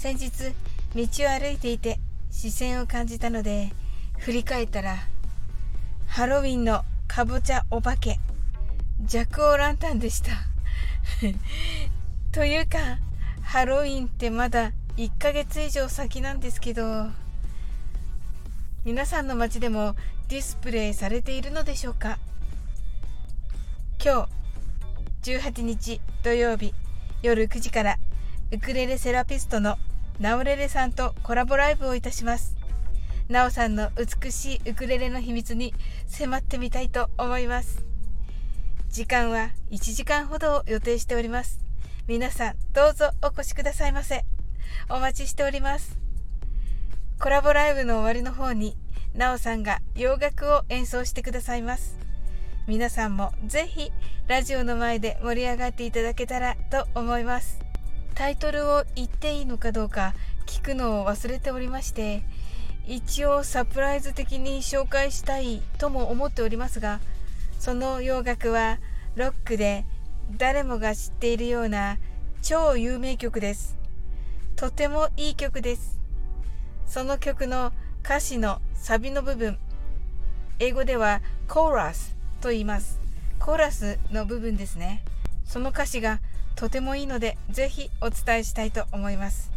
先日、道を歩いていて視線を感じたので、振り返ったら、ハロウィンのかぼちゃお化け、ジャクオランタンでした。というか、ハロウィンってまだ1ヶ月以上先なんですけど、皆さんの街でもディスプレイされているのでしょうか？今日18日土曜日夜9時からウクレレセラピストのナオレレさんとコラボライブをいたします。ナオさんの美しいウクレレの秘密に迫ってみたいと思います。時間は1時間ほどを予定しております。皆さんどうぞお越しくださいませ。お待ちしております。コラボライブの終わりの方に、ナオさんが洋楽を演奏してくださいます。皆さんもぜひラジオの前で盛り上がっていただけたらと思いますタイトルを言っていいのかどうか聞くのを忘れておりまして一応サプライズ的に紹介したいとも思っておりますがその洋楽はロックで誰もが知っているような超有名曲ですとてもいい曲ですその曲の歌詞のサビの部分英語ではコーラスと言います。コーラスの部分ですね。その歌詞がとてもいいので、ぜひお伝えしたいと思います。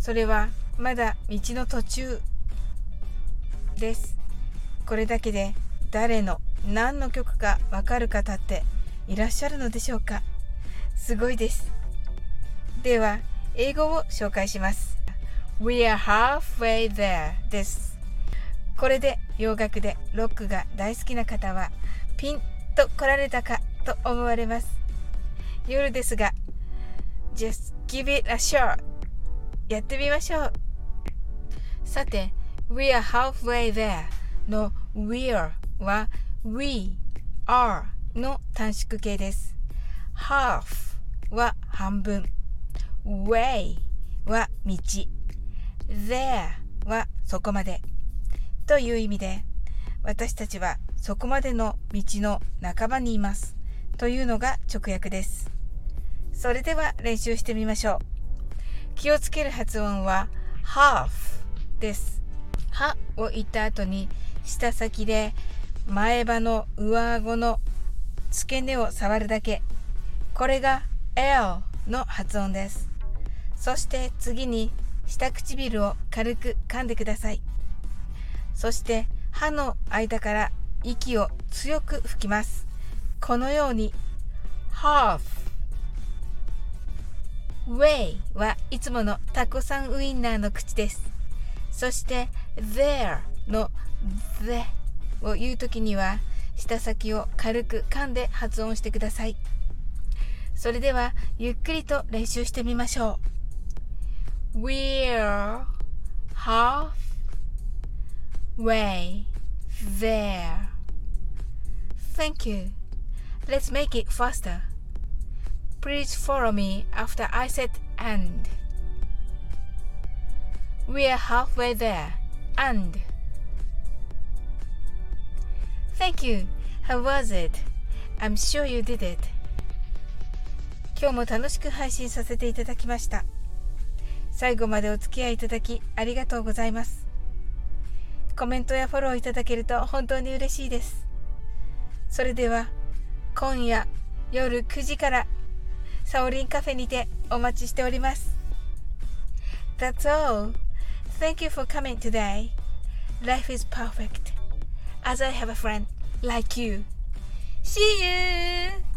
それはまだ道の途中です。これだけで誰の何の曲かわかる方っていらっしゃるのでしょうかすごいです。では、英語を紹介します。We are halfway there です。これで洋楽でロックが大好きな方はピンと来られたかと思われます。夜ですが、just give it a shot やってみましょう。さて、we are halfway there の We are は we are の短縮形です。half は半分。way は道。there はそこまで。という意味で、私たちはそこまでの道の半ばにいますというのが直訳です。それでは練習してみましょう。気をつける発音は half です。はを言った後に舌先で前歯の上顎の付け根を触るだけ。これが L の発音です。そして次に下唇を軽く噛んでください。そして歯の間から息を強く吹きます。このように half way はいつものタコさんウインナーの口です。そして there の the を言うときには舌先を軽く噛んで発音してください。それではゆっくりと練習してみましょう。We're half way there. Thank you. Let's make it faster. Please follow me after I said and. We are halfway there. And. Thank you. How was it? I'm sure you did it. 今日も楽しく配信させていただきました。最後までお付き合いいただきありがとうございます。コメントやフォローいただけると本当に嬉しいです。それでは今夜夜9時からサオリンカフェにてお待ちしております。That's all. Thank you for coming today. Life is perfect. As I have a friend like you. See you!